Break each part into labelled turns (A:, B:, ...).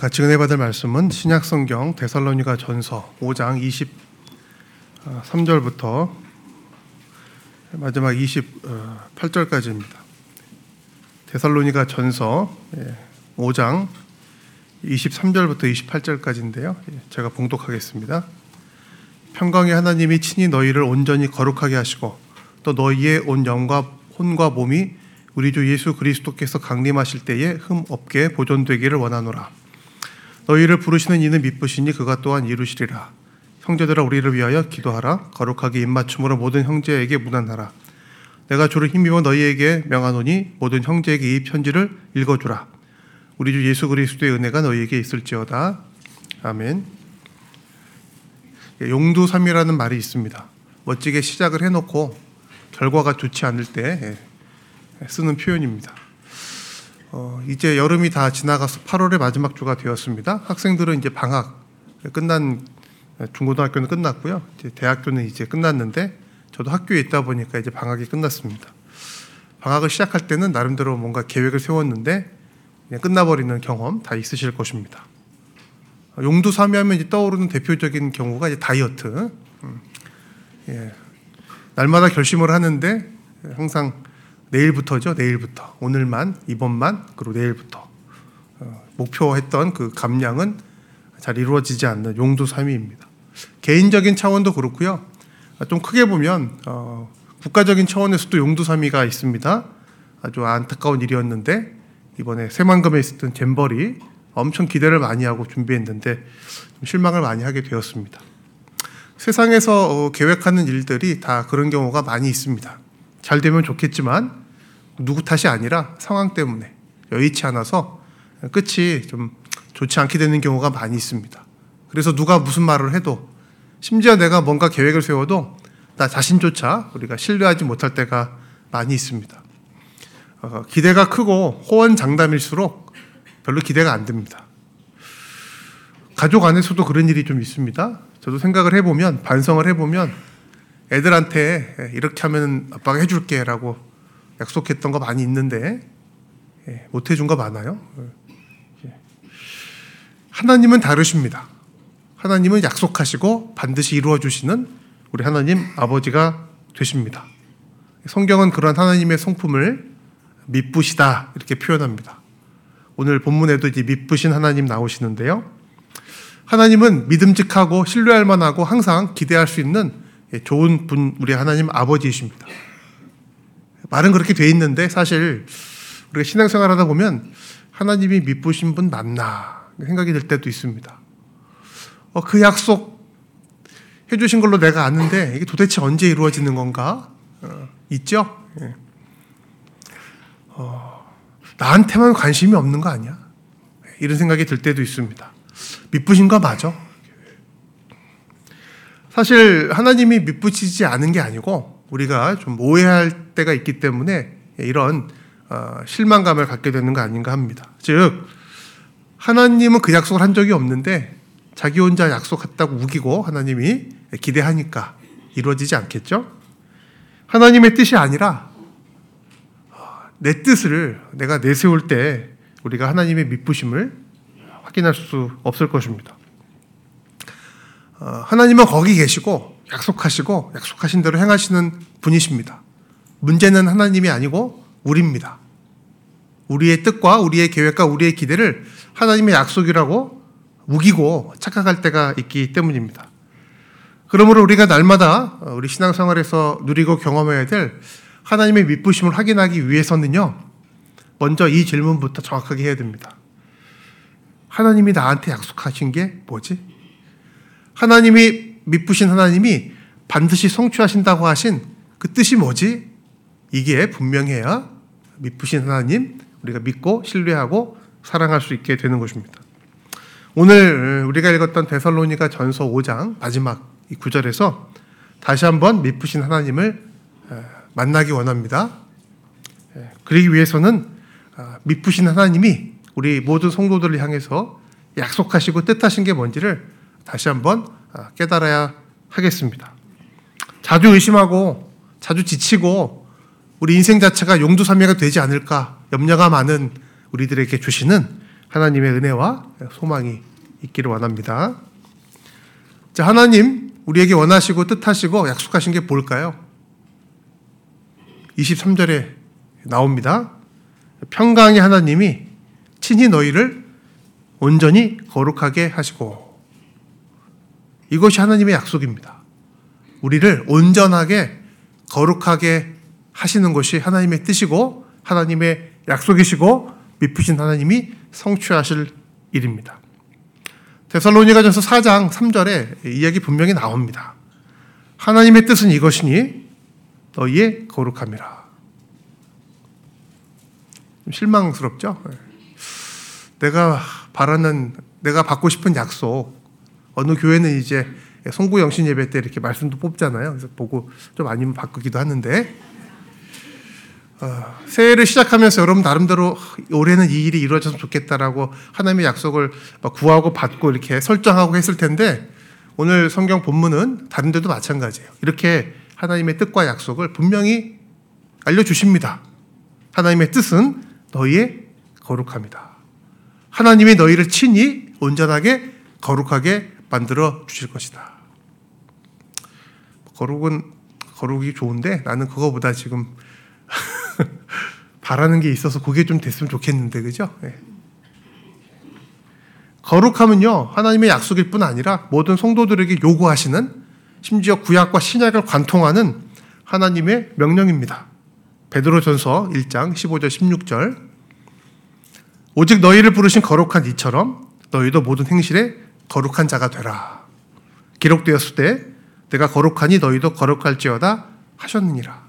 A: 같이 은혜 받을 말씀은 신약 성경 데살로니가 전서 5장 23절부터 마지막 28절까지입니다. 데살로니가 전서 5장 23절부터 28절까지인데요. 제가 봉독하겠습니다. 평강의 하나님이 친히 너희를 온전히 거룩하게 하시고 또 너희의 온 영과 혼과 몸이 우리 주 예수 그리스도께서 강림하실 때에 흠 없게 보존되기를 원하노라. 너희를 부르시는 이는 미쁘시니 그가 또한 이루시리라. 형제들아 우리를 위하여 기도하라. 거룩하게 입맞춤으로 모든 형제에게 무난하라. 내가 주를 힘입어 너희에게 명하노니 모든 형제에게 이 편지를 읽어주라. 우리 주 예수 그리스도의 은혜가 너희에게 있을지어다. 아멘. 용두삼이라는 말이 있습니다. 멋지게 시작을 해놓고 결과가 좋지 않을 때 쓰는 표현입니다. 어, 이제 여름이 다 지나가서 8월의 마지막 주가 되었습니다. 학생들은 이제 방학 끝난 중고등학교는 끝났고요. 이제 대학교는 이제 끝났는데 저도 학교에 있다 보니까 이제 방학이 끝났습니다. 방학을 시작할 때는 나름대로 뭔가 계획을 세웠는데 그냥 끝나버리는 경험 다 있으실 것입니다. 용두삼이하면 이제 떠오르는 대표적인 경우가 이제 다이어트. 음, 예. 날마다 결심을 하는데 항상 내일부터죠. 내일부터. 오늘만, 이번만, 그리고 내일부터. 어, 목표했던 그 감량은 잘 이루어지지 않는 용두삼위입니다. 개인적인 차원도 그렇고요. 좀 크게 보면 어, 국가적인 차원에서도 용두삼위가 있습니다. 아주 안타까운 일이었는데 이번에 새만금에 있었던 잼버리 엄청 기대를 많이 하고 준비했는데 실망을 많이 하게 되었습니다. 세상에서 어, 계획하는 일들이 다 그런 경우가 많이 있습니다. 잘 되면 좋겠지만 누구 탓이 아니라 상황 때문에 여의치 않아서 끝이 좀 좋지 않게 되는 경우가 많이 있습니다. 그래서 누가 무슨 말을 해도 심지어 내가 뭔가 계획을 세워도 나 자신조차 우리가 신뢰하지 못할 때가 많이 있습니다. 어, 기대가 크고 호언장담일수록 별로 기대가 안 됩니다. 가족 안에서도 그런 일이 좀 있습니다. 저도 생각을 해보면 반성을 해보면 애들한테 이렇게 하면 아빠가 해줄게라고 약속했던 거 많이 있는데 예, 못 해준 거 많아요. 예. 하나님은 다르십니다. 하나님은 약속하시고 반드시 이루어 주시는 우리 하나님 아버지가 되십니다. 성경은 그런 하나님의 성품을 미쁘시다 이렇게 표현합니다. 오늘 본문에도 이제 미쁘신 하나님 나오시는데요. 하나님은 믿음직하고 신뢰할 만하고 항상 기대할 수 있는 좋은 분 우리 하나님 아버지이십니다. 말은 그렇게 돼 있는데 사실 우리가 신앙생활 하다 보면 하나님이 믿으신 분 맞나 생각이 들 때도 있습니다. 어, 그 약속 해주신 걸로 내가 아는데 이게 도대체 언제 이루어지는 건가? 어, 있죠? 예. 어, 나한테만 관심이 없는 거 아니야? 이런 생각이 들 때도 있습니다. 믿으신 거 맞아? 사실 하나님이 믿으시지 않은 게 아니고 우리가 좀 오해할 때가 있기 때문에 이런 어, 실망감을 갖게 되는 거 아닌가 합니다. 즉 하나님은 그 약속을 한 적이 없는데 자기 혼자 약속했다고 우기고 하나님이 기대하니까 이루어지지 않겠죠? 하나님의 뜻이 아니라 어, 내 뜻을 내가 내세울 때 우리가 하나님의 믿부심을 확인할 수 없을 것입니다. 어, 하나님은 거기 계시고 약속하시고 약속하신 대로 행하시는 분이십니다. 문제는 하나님이 아니고 우리입니다. 우리의 뜻과 우리의 계획과 우리의 기대를 하나님의 약속이라고 우기고 착각할 때가 있기 때문입니다. 그러므로 우리가 날마다 우리 신앙생활에서 누리고 경험해야 될 하나님의 믿부심을 확인하기 위해서는요, 먼저 이 질문부터 정확하게 해야 됩니다. 하나님이 나한테 약속하신 게 뭐지? 하나님이 믿부신 하나님이 반드시 성취하신다고 하신 그 뜻이 뭐지? 이게 분명해야 믿부신 하나님 우리가 믿고 신뢰하고 사랑할 수 있게 되는 것입니다. 오늘 우리가 읽었던 데살로니가 전서 5장 마지막 이 구절에서 다시 한번 믿부신 하나님을 만나기 원합니다. 그러기 위해서는 아, 믿부신 하나님이 우리 모든 성도들을 향해서 약속하시고 뜻하신 게 뭔지를 다시 한번 아, 깨달아야 하겠습니다. 자주 의심하고 자주 지치고 우리 인생 자체가 용두삼미가 되지 않을까 염려가 많은 우리들에게 주시는 하나님의 은혜와 소망이 있기를 원합니다. 자, 하나님 우리에게 원하시고 뜻하시고 약속하신 게 뭘까요? 23절에 나옵니다. 평강의 하나님이 친히 너희를 온전히 거룩하게 하시고 이것이 하나님의 약속입니다. 우리를 온전하게 거룩하게 하시는 것이 하나님의 뜻이고 하나님의 약속이시고 미쁘신 하나님이 성취하실 일입니다. 데살로니가전서 4장 3절에 이야기 분명히 나옵니다. 하나님의 뜻은 이것이니 너희의 거룩함이라. 실망스럽죠? 내가 바라는 내가 받고 싶은 약속 어느 교회는 이제 송구 영신 예배 때 이렇게 말씀도 뽑잖아요. 그래서 보고 좀 아니면 바꾸기도 하는데 어, 새해를 시작하면서 여러분 나름대로 올해는 이 일이 이루어졌으면 좋겠다라고 하나님의 약속을 구하고 받고 이렇게 설정하고 했을 텐데 오늘 성경 본문은 다른 데도 마찬가지예요. 이렇게 하나님의 뜻과 약속을 분명히 알려주십니다. 하나님의 뜻은 너희의 거룩함이다. 하나님이 너희를 친히 온전하게 거룩하게 만들어 주실 것이다. 거룩은 거룩이 좋은데 나는 그거보다 지금 바라는 게 있어서 그게 좀 됐으면 좋겠는데 그죠? 네. 거룩함은요 하나님의 약속일 뿐 아니라 모든 성도들에게 요구하시는 심지어 구약과 신약을 관통하는 하나님의 명령입니다. 베드로전서 1장 15절 16절 오직 너희를 부르신 거룩한 이처럼 너희도 모든 행실에 거룩한 자가 되라. 기록되었을 때 내가 거룩하니 너희도 거룩할지어다 하셨느니라.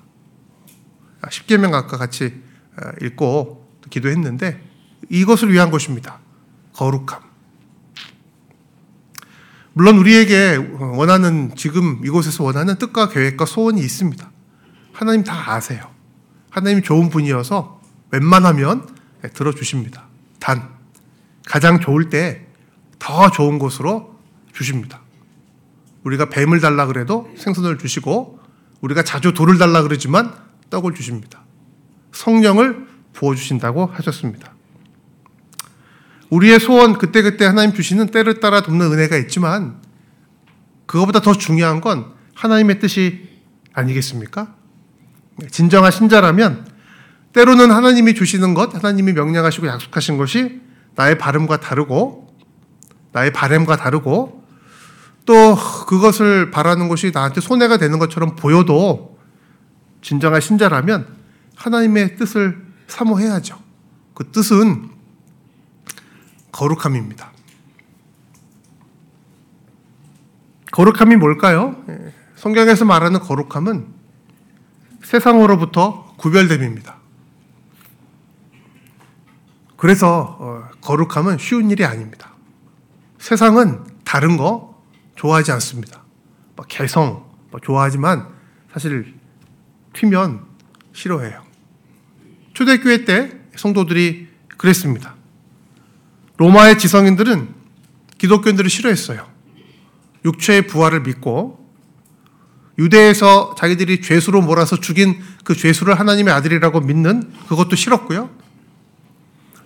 A: 아, 십계명 아까 같이 아, 읽고 기도했는데 이것을 위한 것입니다. 거룩함. 물론 우리에게 원하는 지금 이곳에서 원하는 뜻과 계획과 소원이 있습니다. 하나님 다 아세요. 하나님 좋은 분이어서 웬만하면 들어주십니다. 단 가장 좋을 때 더 좋은 곳으로 주십니다. 우리가 뱀을 달라 그래도 생선을 주시고 우리가 자주 돌을 달라 그러지만 떡을 주십니다. 성령을 부어 주신다고 하셨습니다. 우리의 소원 그때그때 하나님 주시는 때를 따라 돕는 은혜가 있지만 그것보다 더 중요한 건 하나님의 뜻이 아니겠습니까? 진정한 신자라면 때로는 하나님이 주시는 것, 하나님이 명령하시고 약속하신 것이 나의 발음과 다르고 나의 바램과 다르고 또 그것을 바라는 것이 나한테 손해가 되는 것처럼 보여도 진정한 신자라면 하나님의 뜻을 사모해야죠. 그 뜻은 거룩함입니다. 거룩함이 뭘까요? 예, 성경에서 말하는 거룩함은 세상으로부터 구별됨입니다. 그래서 어, 거룩함은 쉬운 일이 아닙니다. 세상은 다른 거 좋아하지 않습니다. 개성 좋아하지만 사실 튀면 싫어해요. 초대교회 때 성도들이 그랬습니다. 로마의 지성인들은 기독교인들을 싫어했어요. 육체의 부활을 믿고 유대에서 자기들이 죄수로 몰아서 죽인 그 죄수를 하나님의 아들이라고 믿는 그것도 싫었고요.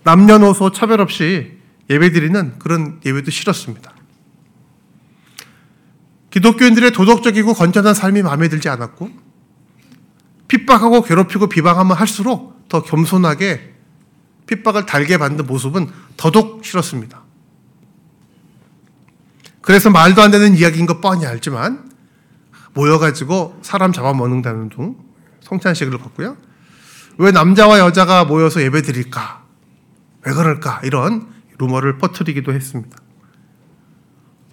A: 남녀노소 차별 없이 예배드리는 그런 예배도 싫었습니다. 기독교인들의 도덕적이고 건전한 삶이 마음에 들지 않았고 핍박하고 괴롭히고 비방하면 할수록 더 겸손하게 핍박을 달게 받는 모습은 더더욱 싫었습니다. 그래서 말도 안 되는 이야기인 것 뻔히 알지만 모여가지고 사람 잡아먹는다는 둥 성찬식을 걷고요. 왜 남자와 여자가 모여서 예배 드릴까? 왜 그럴까? 이런 루머를 퍼뜨리기도 했습니다.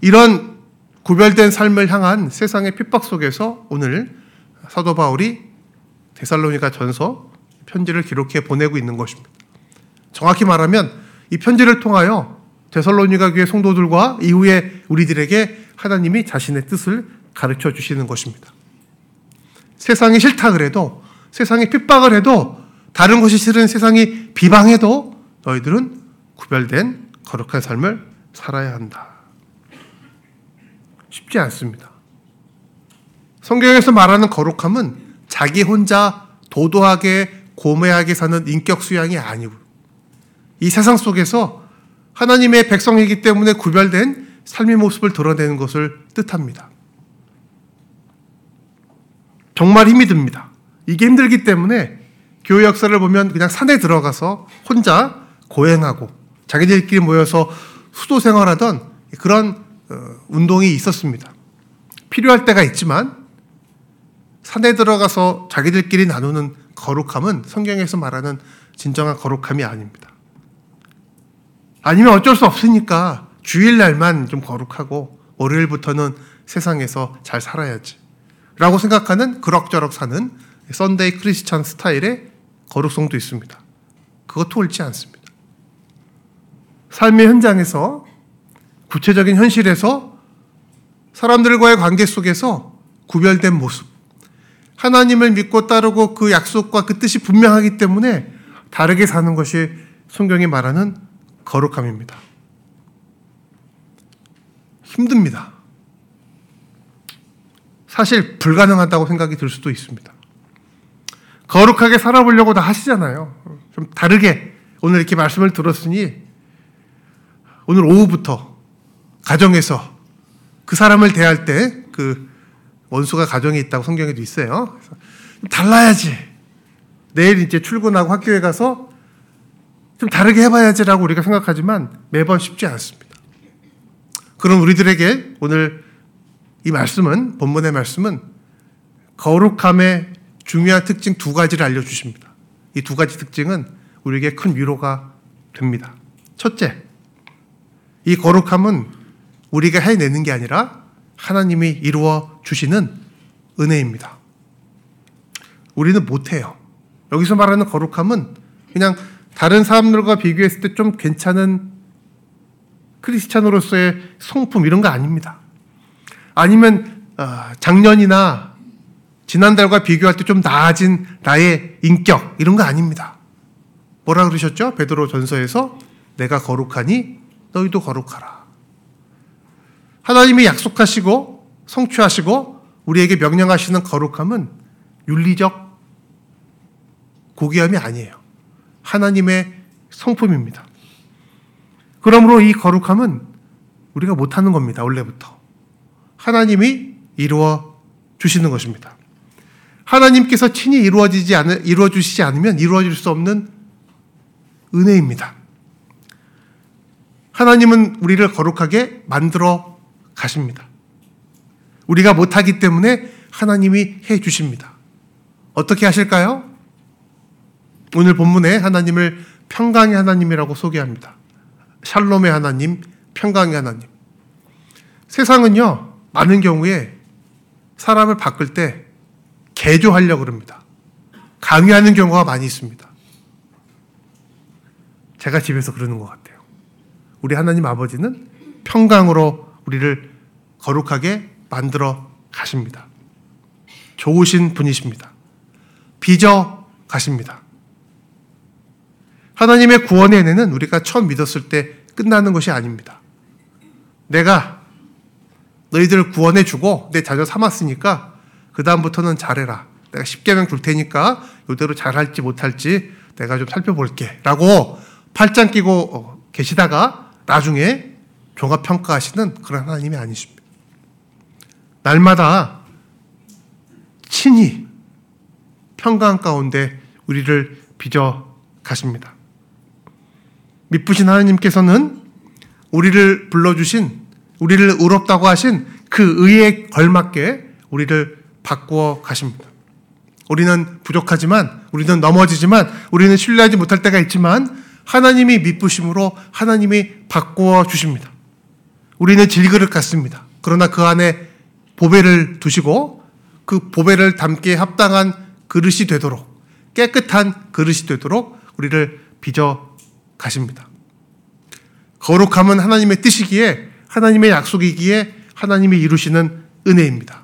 A: 이런 구별된 삶을 향한 세상의 핍박 속에서 오늘 사도 바울이 데살로니가 전서 편지를 기록해 보내고 있는 것입니다. 정확히 말하면 이 편지를 통하여 데살로니가 교회 성도들과 이후에 우리들에게 하나님이 자신의 뜻을 가르쳐 주시는 것입니다. 세상이 싫다 그래도 세상이 핍박을 해도 다른 것이 싫은 세상이 비방해도 너희들은 구별된 거룩한 삶을 살아야 한다. 쉽지 않습니다. 성경에서 말하는 거룩함은 자기 혼자 도도하게 고매하게 사는 인격 수양이 아니고 이 세상 속에서 하나님의 백성이기 때문에 구별된 삶의 모습을 드러내는 것을 뜻합니다. 정말 힘이 듭니다. 이게 힘들기 때문에 교회 역사를 보면 그냥 산에 들어가서 혼자 고행하고 자기들끼리 모여서 수도 생활하던 그런 어, 운동이 있었습니다. 필요할 때가 있지만 산에 들어가서 자기들끼리 나누는 거룩함은 성경에서 말하는 진정한 거룩함이 아닙니다. 아니면 어쩔 수 없으니까 주일날만 좀 거룩하고 월요일부터는 세상에서 잘 살아야지. 라고 생각하는 그럭저럭 사는 Sunday Christian 스타일의 거룩성도 있습니다. 그것도 옳지 않습니다. 삶의 현장에서 구체적인 현실에서 사람들과의 관계 속에서 구별된 모습, 하나님을 믿고 따르고 그 약속과 그 뜻이 분명하기 때문에 다르게 사는 것이 성경이 말하는 거룩함입니다. 힘듭니다. 사실 불가능하다고 생각이 들 수도 있습니다. 거룩하게 살아보려고 다 하시잖아요. 좀 다르게 오늘 이렇게 말씀을 들었으니 오늘 오후부터 가정에서 그 사람을 대할 때 그 원수가 가정에 있다고 성경에도 있어요. 달라야지. 내일 이제 출근하고 학교에 가서 좀 다르게 해봐야지라고 우리가 생각하지만 매번 쉽지 않습니다. 그럼 우리들에게 오늘 이 말씀은, 본문의 말씀은 거룩함의 중요한 특징 두 가지를 알려주십니다. 이 두 가지 특징은 우리에게 큰 위로가 됩니다. 첫째, 이 거룩함은 우리가 해내는 게 아니라 하나님이 이루어 주시는 은혜입니다. 우리는 못해요. 여기서 말하는 거룩함은 그냥 다른 사람들과 비교했을 때 좀 괜찮은 크리스찬으로서의 성품 이런 거 아닙니다. 아니면 어, 작년이나 지난달과 비교할 때 좀 나아진 나의 인격 이런 거 아닙니다. 뭐라 그러셨죠? 베드로 전서에서 내가 거룩하니 너희도 거룩하라. 하나님이 약속하시고 성취하시고 우리에게 명령하시는 거룩함은 윤리적 고귀함이 아니에요. 하나님의 성품입니다. 그러므로 이 거룩함은 우리가 못하는 겁니다. 원래부터. 하나님이 이루어 주시는 것입니다. 하나님께서 친히 이루어지지 않 이루어 주시지 않으면 이루어질 수 없는 은혜입니다. 하나님은 우리를 거룩하게 만들어 가십니다. 우리가 못하기 때문에 하나님이 해 주십니다. 어떻게 하실까요? 오늘 본문에 하나님을 평강의 하나님이라고 소개합니다. 샬롬의 하나님, 평강의 하나님. 세상은요, 많은 경우에 사람을 바꿀 때 개조하려고 그럽니다. 강요하는 경우가 많이 있습니다. 제가 집에서 그러는 것 같아요. 우리 하나님 아버지는 평강으로 우리를 거룩하게 만들어 가십니다. 좋으신 분이십니다. 빚어 가십니다. 하나님의 구원의 은혜는 우리가 처음 믿었을 때 끝나는 것이 아닙니다. 내가 너희들을 구원해 주고 내 자녀 삼았으니까 그다음부터는 잘해라. 내가 십계명 줄 테니까 이대로 잘할지 못할지 내가 좀 살펴볼게. 라고 팔짱 끼고 어, 계시다가 나중에 종합평가하시는 그런 하나님이 아니십니다. 날마다 친히 평강 가운데 우리를 빚어 가십니다. 미쁘신 하나님께서는 우리를 불러주신 우리를 의롭다고 하신 그 의에 걸맞게 우리를 바꾸어 가십니다. 우리는 부족하지만 우리는 넘어지지만 우리는 신뢰하지 못할 때가 있지만 하나님이 미쁘심으로 하나님이 바꾸어 주십니다. 우리는 질그릇 같습니다. 그러나 그 안에 보배를 두시고 그 보배를 담기에 합당한 그릇이 되도록 깨끗한 그릇이 되도록 우리를 빚어 가십니다. 거룩함은 하나님의 뜻이기에 하나님의 약속이기에 하나님이 이루시는 은혜입니다.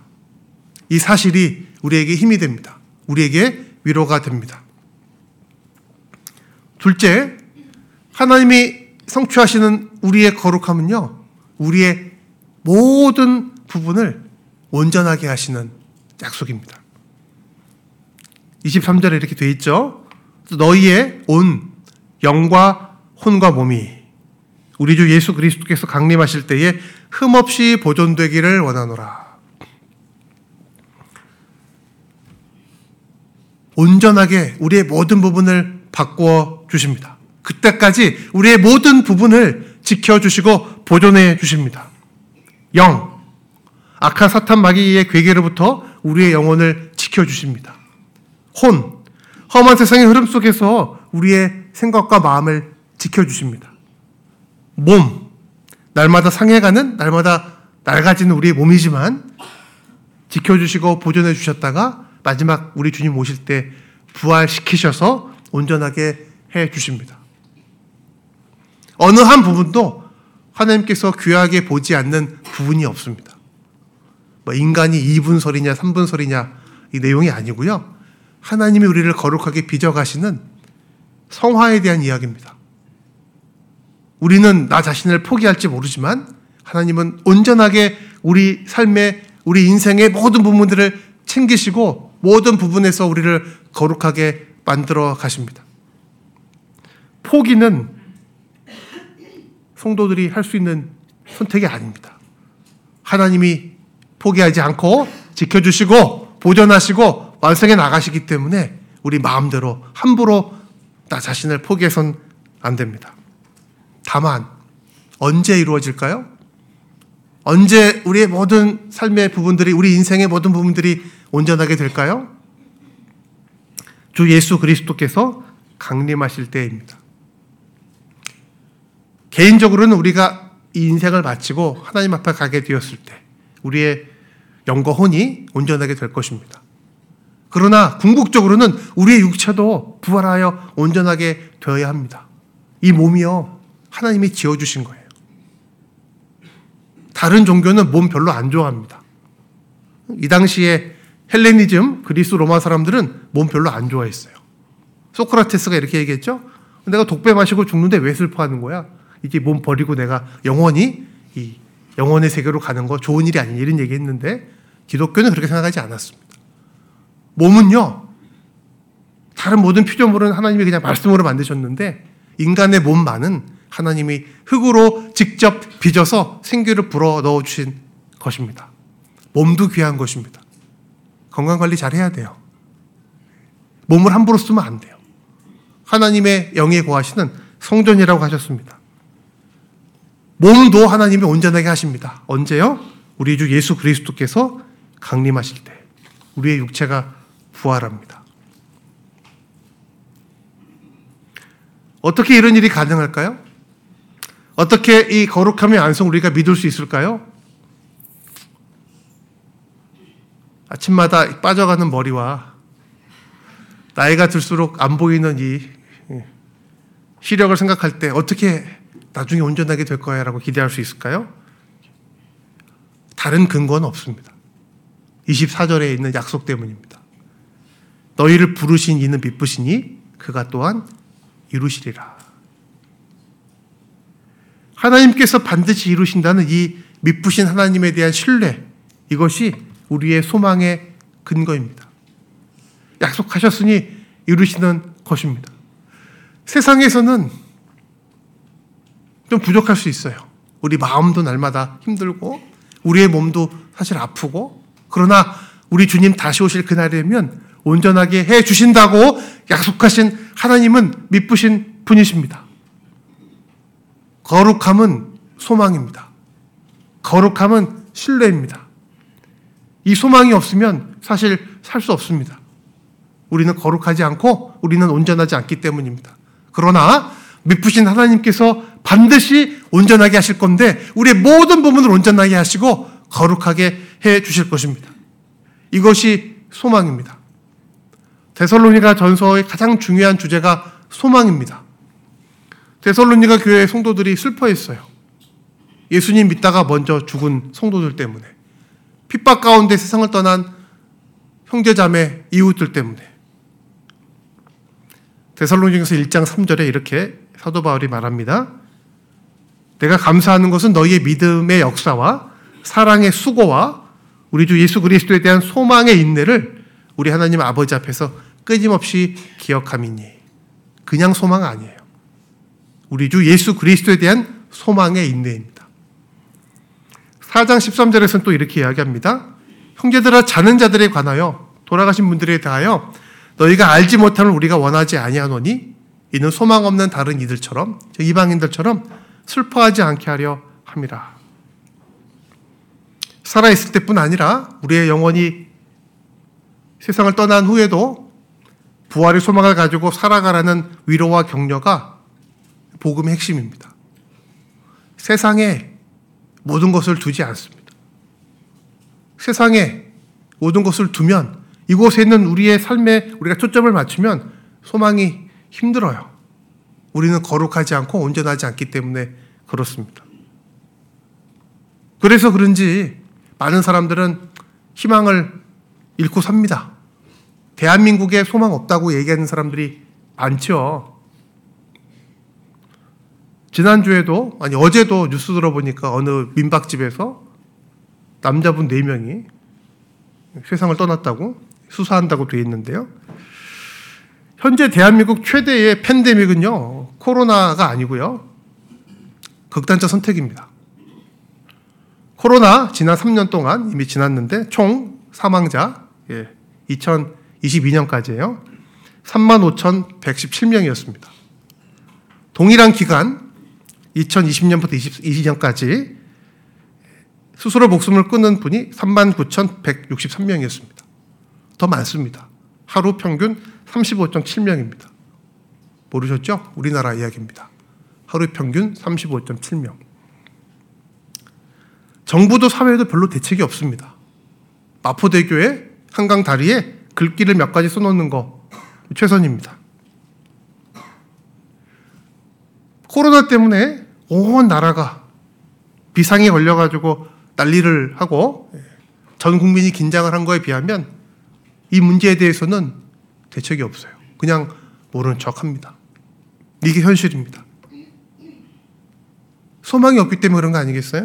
A: 이 사실이 우리에게 힘이 됩니다. 우리에게 위로가 됩니다. 둘째, 하나님이 성취하시는 우리의 거룩함은요, 우리의 모든 부분을 온전하게 하시는 약속입니다. 23절에 이렇게 돼 있죠. 너희의 온 영과 혼과 몸이 우리 주 예수 그리스도께서 강림하실 때에 흠없이 보존되기를 원하노라. 온전하게 우리의 모든 부분을 바꾸어 주십니다. 그때까지 우리의 모든 부분을 지켜주시고 보존해 주십니다. 영, 악한 사탄 마귀의 괴계로부터 우리의 영혼을 지켜주십니다. 혼, 험한 세상의 흐름 속에서 우리의 생각과 마음을 지켜주십니다. 몸, 날마다 상해가는, 날마다 낡아지는 우리의 몸이지만 지켜주시고 보존해 주셨다가 마지막 우리 주님 오실 때 부활시키셔서 온전하게 해 주십니다. 어느 한 부분도 하나님께서 귀하게 보지 않는 부분이 없습니다. 뭐 인간이 2분 설이냐 3분 설이냐 이 내용이 아니고요. 하나님이 우리를 거룩하게 빚어가시는 성화에 대한 이야기입니다. 우리는 나 자신을 포기할지 모르지만 하나님은 온전하게 우리 삶의 우리 인생의 모든 부분들을 챙기시고 모든 부분에서 우리를 거룩하게 만들어 가십니다. 포기는 성도들이 할 수 있는 선택이 아닙니다. 하나님이 포기하지 않고 지켜주시고 보존하시고 완성해 나가시기 때문에 우리 마음대로 함부로 나 자신을 포기해선 안 됩니다. 다만 언제 이루어질까요? 언제 우리의 모든 삶의 부분들이 우리 인생의 모든 부분들이 온전하게 될까요? 주 예수 그리스도께서 강림하실 때입니다. 개인적으로는 우리가 이 인생을 마치고 하나님 앞에 가게 되었을 때 우리의 영과 혼이 온전하게 될 것입니다. 그러나 궁극적으로는 우리의 육체도 부활하여 온전하게 되어야 합니다. 이 몸이요 하나님이 지어 주신 거예요. 다른 종교는 몸 별로 안 좋아합니다. 이 당시에 헬레니즘, 그리스 로마 사람들은 몸 별로 안 좋아했어요. 소크라테스가 이렇게 얘기했죠. 내가 독배 마시고 죽는데 왜 슬퍼하는 거야? 이제 몸 버리고 내가 영원히 이 영원의 세계로 가는 거 좋은 일이 아닌 이런 얘기 했는데 기독교는 그렇게 생각하지 않았습니다. 몸은요, 다른 모든 피조물은 하나님이 그냥 말씀으로 만드셨는데 인간의 몸만은 하나님이 흙으로 직접 빚어서 생기를 불어 넣어 주신 것입니다. 몸도 귀한 것입니다. 건강 관리 잘 해야 돼요. 몸을 함부로 쓰면 안 돼요. 하나님의 영에 거하시는 성전이라고 하셨습니다. 몸도 하나님이 온전하게 하십니다. 언제요? 우리 주 예수 그리스도께서 강림하실 때 우리의 육체가 부활합니다. 어떻게 이런 일이 가능할까요? 어떻게 이 거룩함의 안성 우리가 믿을 수 있을까요? 아침마다 빠져가는 머리와 나이가 들수록 안 보이는 이 시력을 생각할 때 어떻게 나중에 온전하게 될 거야 라고 기대할 수 있을까요? 다른 근거는 없습니다. 24절에 있는 약속 때문입니다. 너희를 부르신 이는 미쁘시니 그가 또한 이루시리라. 하나님께서 반드시 이루신다는 이 미쁘신 하나님에 대한 신뢰, 이것이 우리의 소망의 근거입니다. 약속하셨으니 이루시는 것입니다. 세상에서는 좀 부족할 수 있어요. 우리 마음도 날마다 힘들고, 우리의 몸도 사실 아프고, 그러나 우리 주님 다시 오실 그날이면 온전하게 해 주신다고 약속하신 하나님은 미쁘신 분이십니다. 거룩함은 소망입니다. 거룩함은 신뢰입니다. 이 소망이 없으면 사실 살 수 없습니다. 우리는 거룩하지 않고 우리는 온전하지 않기 때문입니다. 그러나 미쁘신 하나님께서 반드시 온전하게 하실 건데 우리의 모든 부분을 온전하게 하시고 거룩하게 해 주실 것입니다. 이것이 소망입니다. 데살로니가 전서의 가장 중요한 주제가 소망입니다. 데살로니가 교회 성도들이 슬퍼했어요. 예수님 믿다가 먼저 죽은 성도들 때문에 핍박 가운데 세상을 떠난 형제자매 이웃들 때문에 데살로니가서 1장 3절에 이렇게 사도 바울이 말합니다. 내가 감사하는 것은 너희의 믿음의 역사와 사랑의 수고와 우리 주 예수 그리스도에 대한 소망의 인내를 우리 하나님 아버지 앞에서 끊임없이 기억함이니 그냥 소망 아니에요. 우리 주 예수 그리스도에 대한 소망의 인내입니다. 4장 13절에서는 또 이렇게 이야기합니다. 형제들아 자는 자들에 관하여 돌아가신 분들에 대하여 너희가 알지 못함을 우리가 원하지 아니하노니 이는 소망 없는 다른 이들처럼 이방인들처럼 슬퍼하지 않게 하려 함이라. 살아 있을 때뿐 아니라 우리의 영혼이 세상을 떠난 후에도 부활의 소망을 가지고 살아가라는 위로와 격려가 복음의 핵심입니다. 세상에 모든 것을 두지 않습니다. 세상에 모든 것을 두면 이곳에 있는 우리의 삶에 우리가 초점을 맞추면 소망이 힘들어요. 우리는 거룩하지 않고 온전하지 않기 때문에 그렇습니다. 그래서 그런지 많은 사람들은 희망을 잃고 삽니다. 대한민국에 소망 없다고 얘기하는 사람들이 많죠. 지난주에도, 아니, 어제도 뉴스 들어보니까 어느 민박집에서 남자분 4명이 세상을 떠났다고 수사한다고 되어 있는데요. 현재 대한민국 최대의 팬데믹은요, 코로나가 아니고요, 극단적 선택입니다. 코로나 지난 3년 동안 이미 지났는데 총 사망자, 예, 2022년까지예요. 35,117명이었습니다. 동일한 기간 2020년부터 2020년까지 스스로 목숨을 끊은 분이 39,163명이었습니다. 더 많습니다. 하루 평균 35.7명입니다. 모르셨죠? 우리나라 이야기입니다. 하루 평균 35.7명. 정부도 사회도 별로 대책이 없습니다. 마포대교에 한강 다리에 글귀를 몇 가지 써놓는 거 최선입니다. 코로나 때문에 온 나라가 비상이 걸려가지고 난리를 하고 전 국민이 긴장을 한 거에 비하면 이 문제에 대해서는 대책이 없어요. 그냥 모르는 척 합니다. 이게 현실입니다. 소망이 없기 때문에 그런 거 아니겠어요?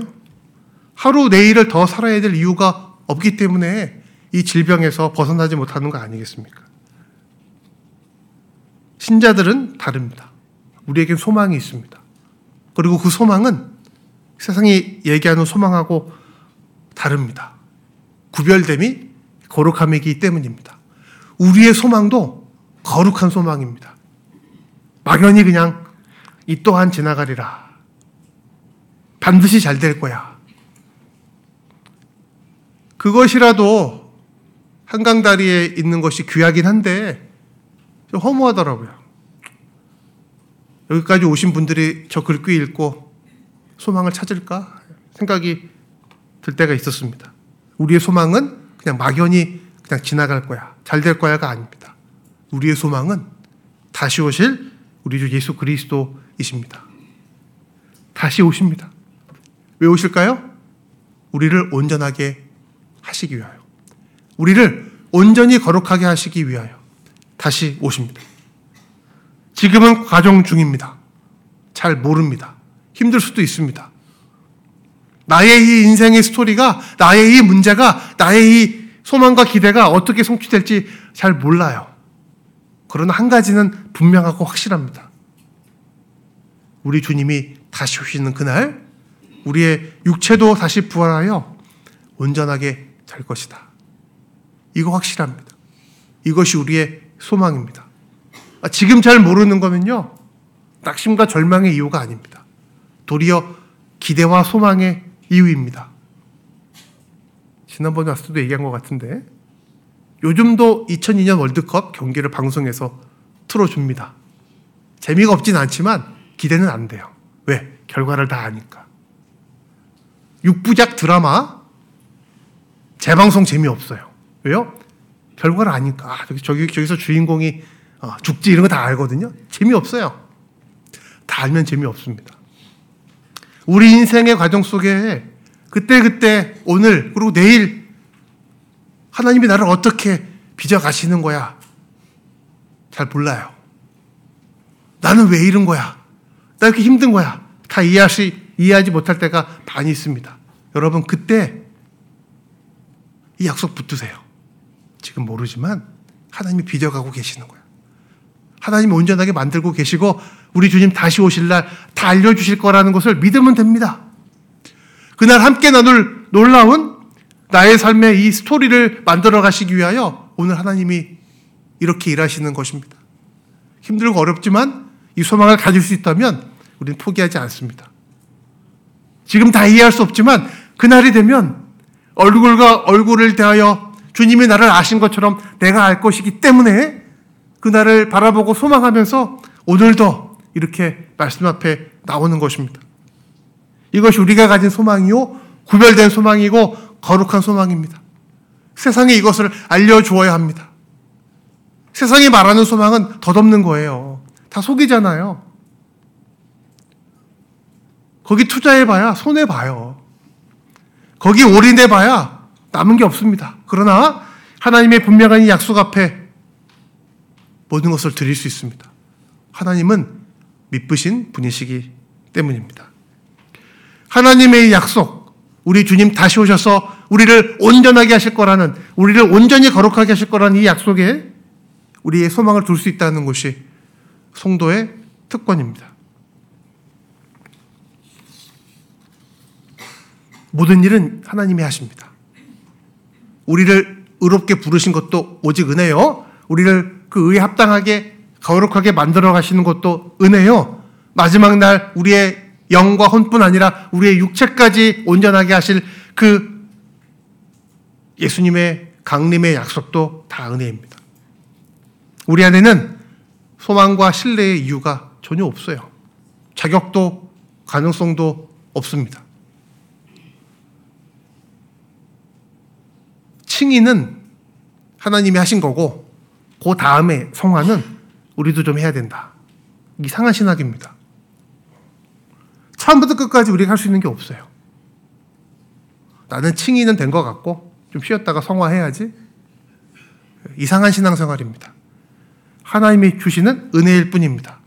A: 하루 내일을 더 살아야 될 이유가 없기 때문에 이 질병에서 벗어나지 못하는 거 아니겠습니까? 신자들은 다릅니다. 우리에겐 소망이 있습니다. 그리고 그 소망은 세상이 얘기하는 소망하고 다릅니다. 구별됨이 거룩함이기 때문입니다. 우리의 소망도 거룩한 소망입니다. 막연히 그냥 이 또한 지나가리라. 반드시 잘 될 거야. 그것이라도 한강다리에 있는 것이 귀하긴 한데 좀 허무하더라고요. 여기까지 오신 분들이 저 글귀 읽고 소망을 찾을까 생각이 들 때가 있었습니다. 우리의 소망은 그냥 막연히 그냥 지나갈 거야. 잘 될 거야가 아닙니다. 우리의 소망은 다시 오실 우리 주 예수 그리스도이십니다. 다시 오십니다. 왜 오실까요? 우리를 온전하게 하시기 위하여. 우리를 온전히 거룩하게 하시기 위하여 다시 오십니다. 지금은 과정 중입니다. 잘 모릅니다. 힘들 수도 있습니다. 나의 이 인생의 스토리가, 나의 이 문제가, 나의 이 소망과 기대가 어떻게 성취될지 잘 몰라요. 그러나 한 가지는 분명하고 확실합니다. 우리 주님이 다시 오시는 그날, 우리의 육체도 다시 부활하여 온전하게 될 것이다. 이거 확실합니다. 이것이 우리의 소망입니다. 아, 지금 잘 모르는 거면요. 낙심과 절망의 이유가 아닙니다. 도리어 기대와 소망의 이유입니다. 지난번에 왔을 때도 얘기한 것 같은데 요즘도 2002년 월드컵 경기를 방송에서 틀어줍니다. 재미가 없진 않지만 기대는 안 돼요. 왜? 결과를 다 아니까. 육부작 드라마 재방송 재미없어요. 왜요? 결과를 아니까. 아, 저기, 저기 서 주인공이 어, 죽지 이런 거 다 알거든요. 재미없어요. 다 알면 재미없습니다. 우리 인생의 과정 속에 그때 그때 오늘 그리고 내일 하나님이 나를 어떻게 빚어 가시는 거야. 잘 몰라요. 나는 왜 이런 거야? 나 이렇게 힘든 거야? 다 이해하시, 이해하지 못할 때가 많이 있습니다. 여러분, 그때 이 약속 붙드세요. 지금 모르지만 하나님이 빚어가고 계시는 거야. 하나님이 온전하게 만들고 계시고 우리 주님 다시 오실 날 다 알려주실 거라는 것을 믿으면 됩니다. 그날 함께 나눌 놀라운 나의 삶의 이 스토리를 만들어 가시기 위하여 오늘 하나님이 이렇게 일하시는 것입니다. 힘들고 어렵지만 이 소망을 가질 수 있다면 우리는 포기하지 않습니다. 지금 다 이해할 수 없지만 그날이 되면 얼굴과 얼굴을 대하여 주님이 나를 아신 것처럼 내가 알 것이기 때문에 그날을 바라보고 소망하면서 오늘도 이렇게 말씀 앞에 나오는 것입니다. 이것이 우리가 가진 소망이요, 구별된 소망이고 거룩한 소망입니다. 세상에 이것을 알려주어야 합니다. 세상이 말하는 소망은 덧없는 거예요. 다 속이잖아요. 거기 투자해봐야 손해봐요. 거기 올인해봐야 남은 게 없습니다. 그러나 하나님의 분명한 이 약속 앞에 모든 것을 드릴 수 있습니다. 하나님은 미쁘신 분이시기 때문입니다. 하나님의 약속, 우리 주님 다시 오셔서 우리를 온전하게 하실 거라는, 우리를 온전히 거룩하게 하실 거라는 이 약속에 우리의 소망을 둘 수 있다는 것이 성도의 특권입니다. 모든 일은 하나님이 하십니다. 우리를 의롭게 부르신 것도 오직 은혜요. 우리를 그 의에 합당하게 거룩하게 만들어 가시는 것도 은혜요. 마지막 날 우리의 영과 혼뿐 아니라 우리의 육체까지 온전하게 하실 그 예수님의 강림의 약속도 다 은혜입니다. 우리 안에는 소망과 신뢰의 이유가 전혀 없어요. 자격도 가능성도 없습니다. 칭의는 하나님이 하신 거고 그 다음에 성화는 우리도 좀 해야 된다. 이상한 신학입니다. 처음부터 끝까지 우리가 할 수 있는 게 없어요. 나는 칭의는 된 것 같고 좀 쉬었다가 성화해야지. 이상한 신앙생활입니다. 하나님이 주시는 은혜일 뿐입니다.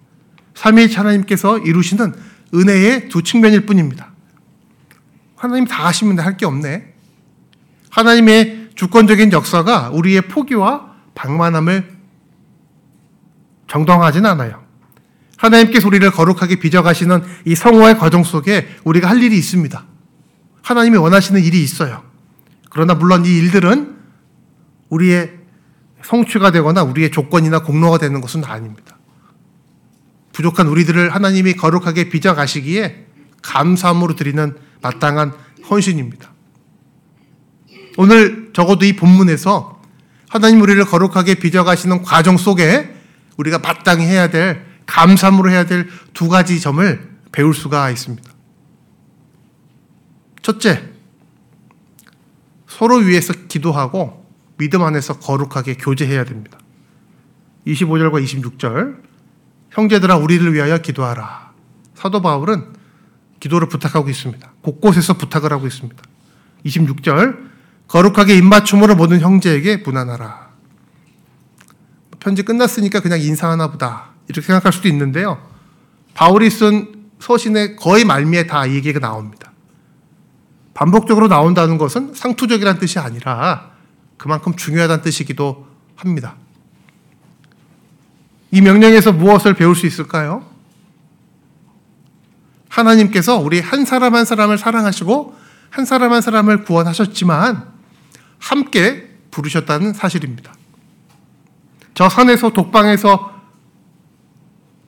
A: 삼위일체 하나님께서 이루시는 은혜의 두 측면일 뿐입니다. 하나님 다 하시면 할 게 없네. 하나님의 주권적인 역사가 우리의 포기와 방만함을 정당하진 않아요. 하나님께서 우리를 거룩하게 빚어가시는 이 성화의 과정 속에 우리가 할 일이 있습니다. 하나님이 원하시는 일이 있어요. 그러나 물론 이 일들은 우리의 성취가 되거나 우리의 조건이나 공로가 되는 것은 아닙니다. 부족한 우리들을 하나님이 거룩하게 빚어 가시기에 감사함으로 드리는 마땅한 헌신입니다. 오늘 적어도 이 본문에서 하나님 우리를 거룩하게 빚어 가시는 과정 속에 우리가 마땅히 해야 될 감사함으로 해야 될 두 가지 점을 배울 수가 있습니다. 첫째, 서로 위해서 기도하고 믿음 안에서 거룩하게 교제해야 됩니다. 25절과 26절, 형제들아 우리를 위하여 기도하라. 사도 바울은 기도를 부탁하고 있습니다. 곳곳에서 부탁을 하고 있습니다. 26절, 거룩하게 입맞춤으로 모든 형제에게 무난하라. 편지 끝났으니까 그냥 인사하나 보다. 이렇게 생각할 수도 있는데요. 바울이 쓴 서신의 거의 말미에 다 이 얘기가 나옵니다. 반복적으로 나온다는 것은 상투적이란 뜻이 아니라 그만큼 중요하다는 뜻이기도 합니다. 이 명령에서 무엇을 배울 수 있을까요? 하나님께서 우리 한 사람 한 사람을 사랑하시고 한 사람 한 사람을 구원하셨지만 함께 부르셨다는 사실입니다. 저 산에서 독방에서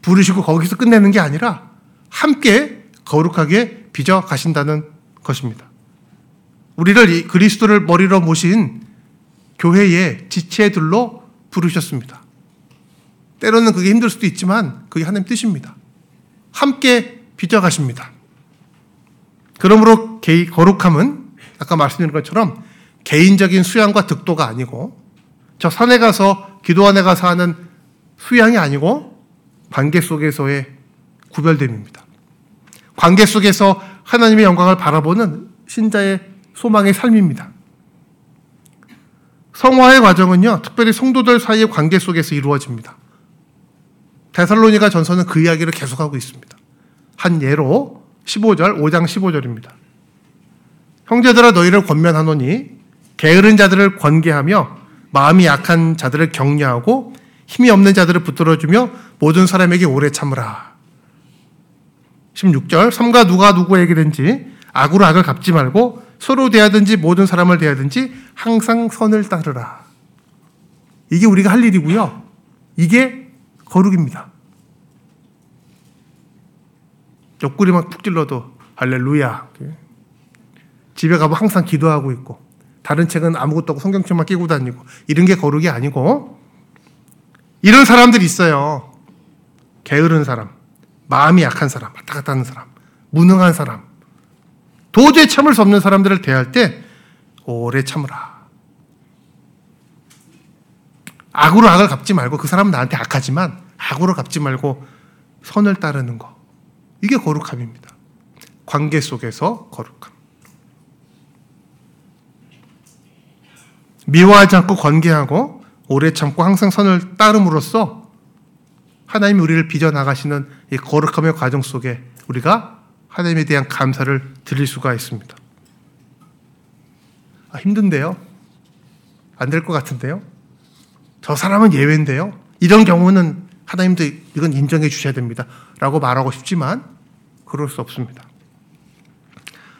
A: 부르시고 거기서 끝내는 게 아니라 함께 거룩하게 빚어 가신다는 것입니다. 우리를 그리스도를 머리로 모신 교회의 지체들로 부르셨습니다. 때로는 그게 힘들 수도 있지만 그게 하나님 뜻입니다. 함께 빚어 가십니다. 그러므로 거룩함은 아까 말씀드린 것처럼 개인적인 수양과 득도가 아니고 저 산에 가서 기도원에 가서 하는 수양이 아니고 관계 속에서의 구별됨입니다. 관계 속에서 하나님의 영광을 바라보는 신자의 소망의 삶입니다. 성화의 과정은요, 특별히 성도들 사이의 관계 속에서 이루어집니다. 데살로니가 전서는 그 이야기를 계속하고 있습니다. 한 예로 15절, 5장 15절입니다. 형제들아 너희를 권면하노니 게으른 자들을 권계하며 마음이 약한 자들을 격려하고 힘이 없는 자들을 붙들어주며 모든 사람에게 오래 참으라. 16절 삼가 누가 누구에게든지 악으로 악을 갚지 말고 서로 대하든지 모든 사람을 대하든지 항상 선을 따르라. 이게 우리가 할 일이고요. 이게 거룩입니다. 옆구리만 푹 찔러도 할렐루야. 집에 가면 항상 기도하고 있고 다른 책은 아무것도 없고 성경책만 끼고 다니고 이런 게 거룩이 아니고 이런 사람들이 있어요. 게으른 사람, 마음이 약한 사람, 왔다 갔다 하는 사람, 무능한 사람, 도저히 참을 수 없는 사람들을 대할 때 오래 참으라. 악으로 악을 갚지 말고 그 사람은 나한테 악하지만 악으로 갚지 말고 선을 따르는 거. 이게 거룩함입니다. 관계 속에서 거룩함. 미워하지 않고 관계하고 오래 참고 항상 선을 따름으로써 하나님이 우리를 빚어나가시는 이 거룩함의 과정 속에 우리가 하나님에 대한 감사를 드릴 수가 있습니다. 아, 힘든데요? 안 될 것 같은데요? 저 사람은 예외인데요? 이런 경우는 하나님도 이건 인정해 주셔야 됩니다. 라고 말하고 싶지만 그럴 수 없습니다.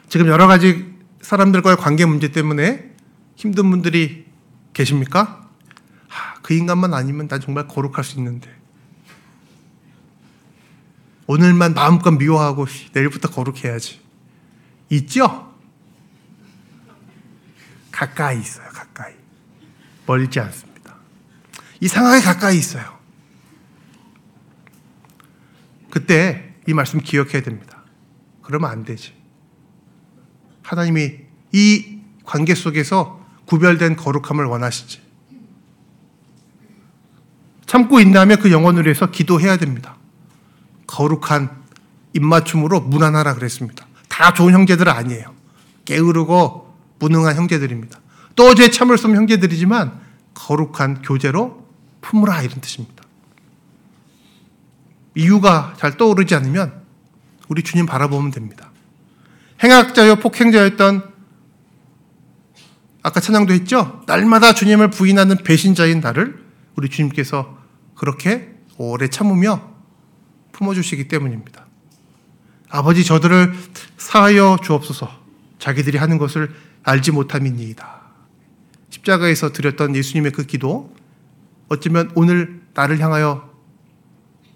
A: 지금 여러 가지 사람들과의 관계 문제 때문에 힘든 분들이 계십니까? 하, 그 인간만 아니면 난 정말 거룩할 수 있는데. 오늘만 마음껏 미워하고 내일부터 거룩해야지. 있죠? 가까이 있어요, 가까이. 멀지 않습니다. 이상하게 가까이 있어요. 그때 이 말씀 기억해야 됩니다. 그러면 안 되지. 하나님이 이 관계 속에서 구별된 거룩함을 원하시지. 참고 있다면 그 영혼을 위해서 기도해야 됩니다. 거룩한 입맞춤으로 무난하라 그랬습니다. 다 좋은 형제들은 아니에요. 게으르고 무능한 형제들입니다. 또제 참을 수 없는 형제들이지만 거룩한 교제로 품으라 이런 뜻입니다. 이유가 잘 떠오르지 않으면 우리 주님 바라보면 됩니다. 행악자여 폭행자였던 아까 찬양도 했죠? 날마다 주님을 부인하는 배신자인 나를 우리 주님께서 그렇게 오래 참으며 품어주시기 때문입니다. 아버지 저들을 사하여 주옵소서 자기들이 하는 것을 알지 못함이니이다. 십자가에서 드렸던 예수님의 그 기도 어쩌면 오늘 나를 향하여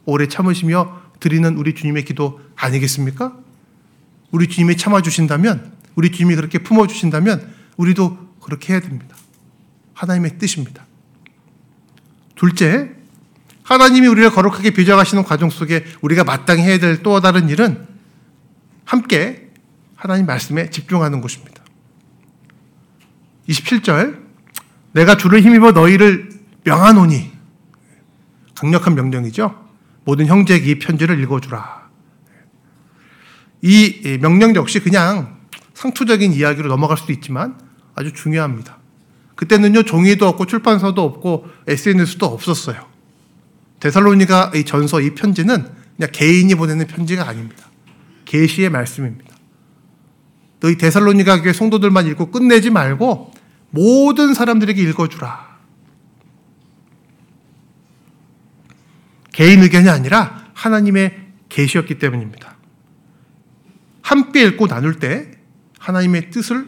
A: 오래 참으시며 드리는 우리 주님의 기도 아니겠습니까? 우리 주님이 참아주신다면 우리 주님이 그렇게 품어주신다면 우리도 그렇게 해야 됩니다. 하나님의 뜻입니다. 둘째, 하나님이 우리를 거룩하게 빚어가시는 과정 속에 우리가 마땅히 해야 될 또 다른 일은 함께 하나님 말씀에 집중하는 것입니다. 27절, 내가 주를 힘입어 너희를 명하노니 강력한 명령이죠. 모든 형제에게 이 편지를 읽어주라. 이 명령 역시 그냥 상투적인 이야기로 넘어갈 수도 있지만 아주 중요합니다. 그때는요 종이도 없고 출판사도 없고 SNS도 없었어요. 데살로니가 이 전서 이 편지는 그냥 개인이 보내는 편지가 아닙니다. 계시의 말씀입니다. 너희 데살로니가 교회 성도들만 읽고 끝내지 말고 모든 사람들에게 읽어주라. 개인 의견이 아니라 하나님의 계시였기 때문입니다. 함께 읽고 나눌 때 하나님의 뜻을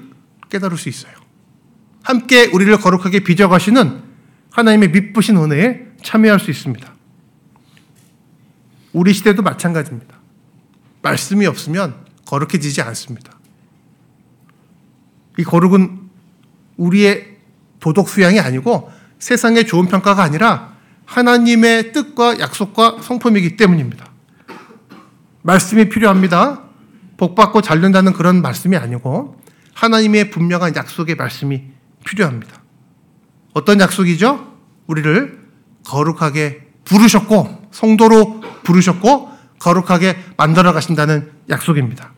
A: 깨달을 수 있어요. 함께 우리를 거룩하게 빚어가시는 하나님의 미쁘신 은혜에 참여할 수 있습니다. 우리 시대도 마찬가지입니다. 말씀이 없으면 거룩해지지 않습니다. 이 거룩은 우리의 도덕 수양이 아니고 세상의 좋은 평가가 아니라 하나님의 뜻과 약속과 성품이기 때문입니다. 말씀이 필요합니다. 복받고 잘 된다는 그런 말씀이 아니고 하나님의 분명한 약속의 말씀이 필요합니다. 어떤 약속이죠? 우리를 거룩하게 부르셨고 성도로 부르셨고 거룩하게 만들어 가신다는 약속입니다.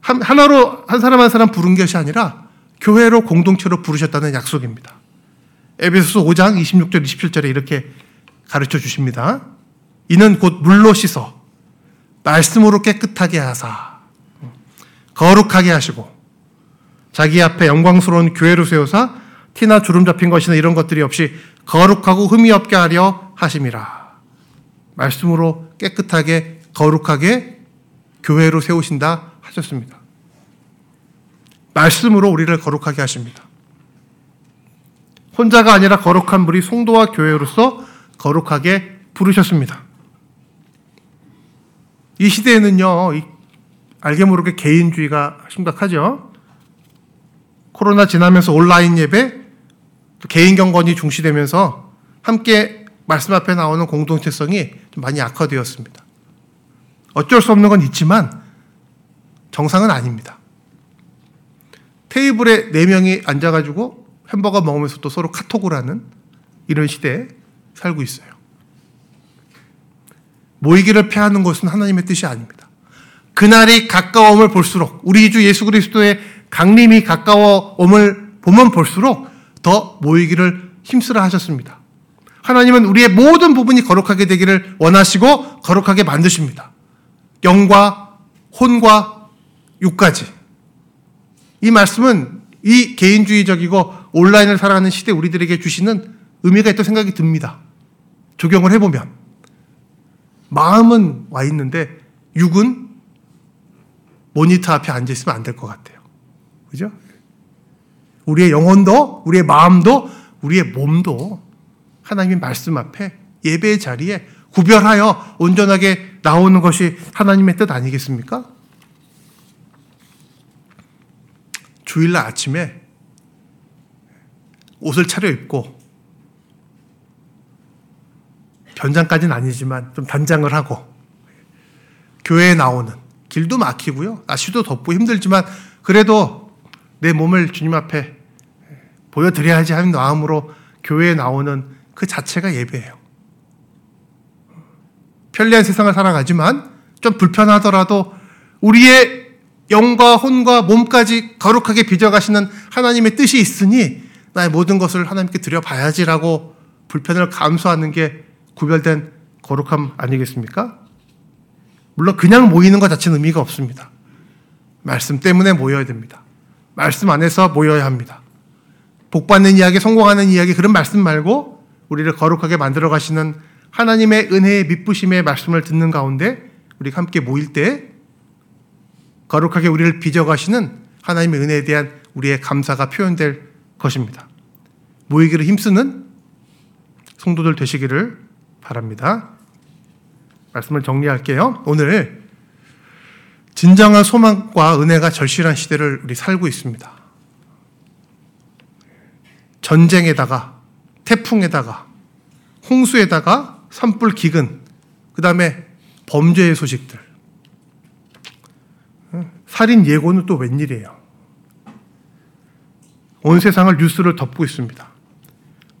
A: 하나로 한 사람 한 사람 부른 것이 아니라 교회로 공동체로 부르셨다는 약속입니다. 에베소서 5장 26절 27절에 이렇게 가르쳐 주십니다. 이는 곧 물로 씻어 말씀으로 깨끗하게 하사 거룩하게 하시고 자기 앞에 영광스러운 교회로 세우사 티나 주름 잡힌 것이나 이런 것들이 없이 거룩하고 흠이 없게 하려 하심이라. 말씀으로 깨끗하게 거룩하게 교회로 세우신다 하셨습니다. 말씀으로 우리를 거룩하게 하십니다. 혼자가 아니라 거룩한 무리 송도와 교회로서 거룩하게 부르셨습니다. 이 시대에는요, 알게 모르게 개인주의가 심각하죠. 코로나 지나면서 온라인 예배, 개인 경건이 중시되면서 함께 말씀 앞에 나오는 공동체성이 좀 많이 악화되었습니다. 어쩔 수 없는 건 있지만 정상은 아닙니다. 테이블에 네 명이 앉아가지고 햄버거 먹으면서 또 서로 카톡을 하는 이런 시대에 살고 있어요. 모이기를 패하는 것은 하나님의 뜻이 아닙니다. 그날이 가까움을 볼수록 우리 주 예수 그리스도의 강림이 가까워옴을 보면 볼수록 더 모이기를 힘쓰라 하셨습니다. 하나님은 우리의 모든 부분이 거룩하게 되기를 원하시고 거룩하게 만드십니다. 영과 혼과 육까지. 이 말씀은 이 개인주의적이고 온라인을 살아가는 시대 우리들에게 주시는 의미가 있다고 생각이 듭니다. 적용을 해보면. 마음은 와 있는데 육은 모니터 앞에 앉아 있으면 안 될 것 같아요. 그죠? 우리의 영혼도, 우리의 마음도, 우리의 몸도 하나님의 말씀 앞에 예배의 자리에 구별하여 온전하게 나오는 것이 하나님의 뜻 아니겠습니까? 주일날 아침에 옷을 차려입고 변장까지는 아니지만 좀 단장을 하고 교회에 나오는 길도 막히고요. 날씨도 덥고 힘들지만 그래도 내 몸을 주님 앞에 보여드려야지 하는 마음으로 교회에 나오는 그 자체가 예배예요. 편리한 세상을 살아가지만 좀 불편하더라도 우리의 영과 혼과 몸까지 거룩하게 빚어가시는 하나님의 뜻이 있으니 나의 모든 것을 하나님께 드려봐야지라고 불편을 감수하는 게 구별된 거룩함 아니겠습니까? 물론 그냥 모이는 것 자체는 의미가 없습니다. 말씀 때문에 모여야 됩니다. 말씀 안에서 모여야 합니다. 복받는 이야기, 성공하는 이야기, 그런 말씀 말고 우리를 거룩하게 만들어 가시는 하나님의 은혜의 밑부심의 말씀을 듣는 가운데 우리가 함께 모일 때 거룩하게 우리를 빚어 가시는 하나님의 은혜에 대한 우리의 감사가 표현될 것입니다. 모이기를 힘쓰는 성도들 되시기를 바랍니다. 말씀을 정리할게요. 오늘 진정한 소망과 은혜가 절실한 시대를 우리 살고 있습니다. 전쟁에다가 태풍에다가 홍수에다가 산불 기근 그 다음에 범죄의 소식들 살인 예고는 또 웬일이에요. 온 세상을 뉴스를 덮고 있습니다.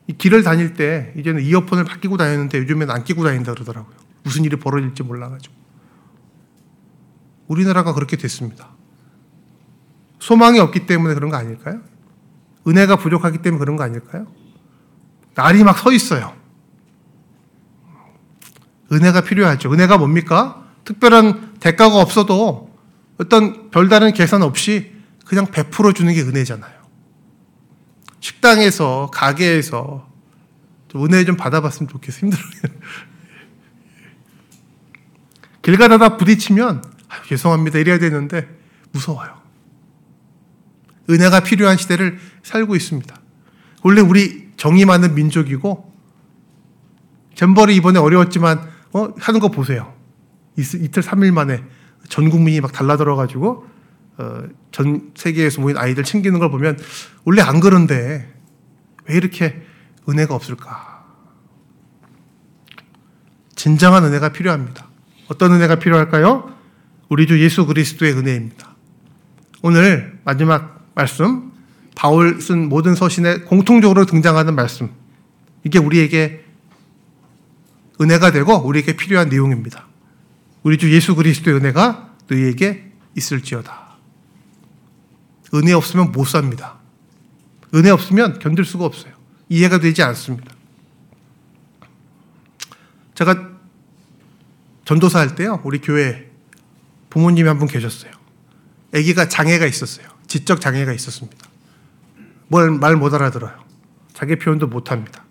A: 이 길을 다닐 때 이제는 이어폰을 바 끼고 다녔는데 요즘엔 안 끼고 다닌다 그러더라고요. 무슨 일이 벌어질지 몰라가지고. 우리나라가 그렇게 됐습니다. 소망이 없기 때문에 그런 거 아닐까요? 은혜가 부족하기 때문에 그런 거 아닐까요? 날이 막 서 있어요. 은혜가 필요하죠. 은혜가 뭡니까? 특별한 대가가 없어도 어떤 별다른 계산 없이 그냥 베풀어 주는 게 은혜잖아요. 식당에서, 가게에서 좀 은혜 좀 받아봤으면 좋겠어요. 힘들어요. 길 가다가 부딪히면 죄송합니다 이래야 되는데 무서워요. 은혜가 필요한 시대를 살고 있습니다. 원래 우리 정이 많은 민족이고 잼버리 이번에 어려웠지만 어, 하는 거 보세요. 이 틀, 3일 만에 전 국민이 막 달라들어가지고 어, 전 세계에서 모인 아이들 챙기는 걸 보면 원래 안 그런데 왜 이렇게 은혜가 없을까? 진정한 은혜가 필요합니다. 어떤 은혜가 필요할까요? 우리 주 예수 그리스도의 은혜입니다. 오늘 마지막 말씀, 바울 쓴 모든 서신에 공통적으로 등장하는 말씀. 이게 우리에게 은혜가 되고 우리에게 필요한 내용입니다. 우리 주 예수 그리스도의 은혜가 너희에게 있을지어다. 은혜 없으면 못 삽니다. 은혜 없으면 견딜 수가 없어요. 이해가 되지 않습니다. 제가 전도사 할 때요, 우리 교회 부모님이 한 분 계셨어요. 아기가 장애가 있었어요. 지적 장애가 있었습니다. 뭘 말 못 알아들어요. 자기 표현도 못 합니다.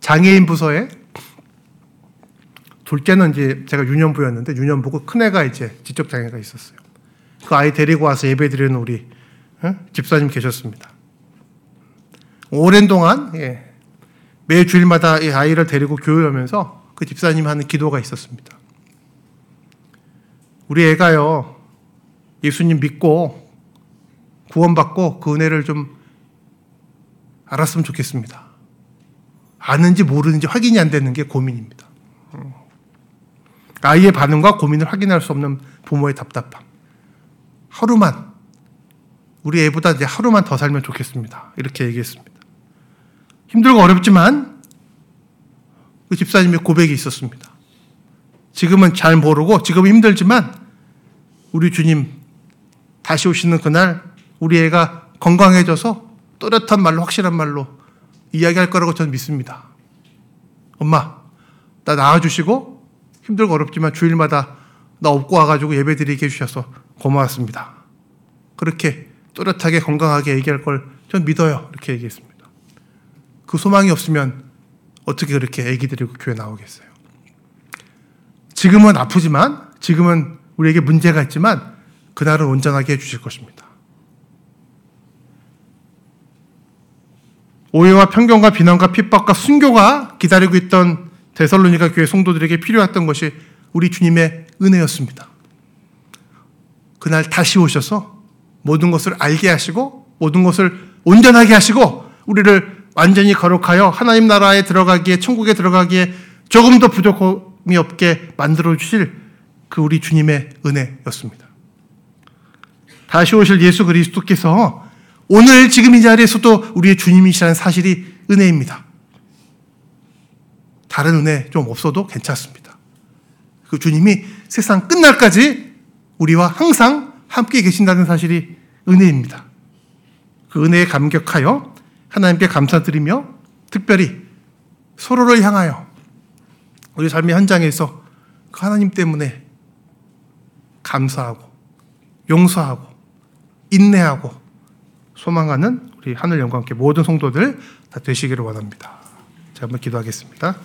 A: 장애인 부서에 둘째는 이제 제가 유년부였는데 유년부고 큰애가 이제 지적 장애가 있었어요. 그 아이 데리고 와서 예배 드리는 우리 어? 집사님 계셨습니다. 오랜 동안 예, 매 주일마다 이 아이를 데리고 교회하면서 그 집사님 하는 기도가 있었습니다. 우리 애가요 예수님 믿고 구원받고 그 은혜를 좀 알았으면 좋겠습니다. 아는지 모르는지 확인이 안 되는 게 고민입니다. 음. 아이의 반응과 고민을 확인할 수 없는 부모의 답답함. 하루만 우리 애보다 이제 하루만 더 살면 좋겠습니다. 이렇게 얘기했습니다. 힘들고 어렵지만 그 집사님의 고백이 있었습니다. 지금은 잘 모르고 지금은 힘들지만 우리 주님 다시 오시는 그날 우리 애가 건강해져서 또렷한 말로 확실한 말로 이야기할 거라고 저는 믿습니다. 엄마, 나 낳아주시고 힘들고 어렵지만 주일마다 나 업고 와가지고 예배 드리게 해주셔서 고마웠습니다. 그렇게 또렷하게 건강하게 얘기할 걸 전 믿어요. 이렇게 얘기했습니다. 그 소망이 없으면 어떻게 그렇게 애기 데리고 교회 나오겠어요? 지금은 아프지만, 지금은 우리에게 문제가 있지만, 그날은 온전하게 해주실 것입니다. 오해와 편견과 비난과 핍박과 순교가 기다리고 있던 데살로니가 교회 성도들에게 필요했던 것이 우리 주님의 은혜였습니다. 그날 다시 오셔서 모든 것을 알게 하시고 모든 것을 온전하게 하시고 우리를 완전히 거룩하여 하나님 나라에 들어가기에 천국에 들어가기에 조금 더 부족함이 없게 만들어 주실 그 우리 주님의 은혜였습니다. 다시 오실 예수 그리스도께서 오늘 지금 이 자리에서도 우리의 주님이시라는 사실이 은혜입니다. 다른 은혜 좀 없어도 괜찮습니다. 그 주님이 세상 끝날까지 우리와 항상 함께 계신다는 사실이 은혜입니다. 그 은혜에 감격하여 하나님께 감사드리며 특별히 서로를 향하여 우리 삶의 현장에서 그 하나님 때문에 감사하고 용서하고 인내하고 소망하는 우리 하늘 영광께 모든 성도들 다 되시기를 원합니다. 자, 한번 기도하겠습니다.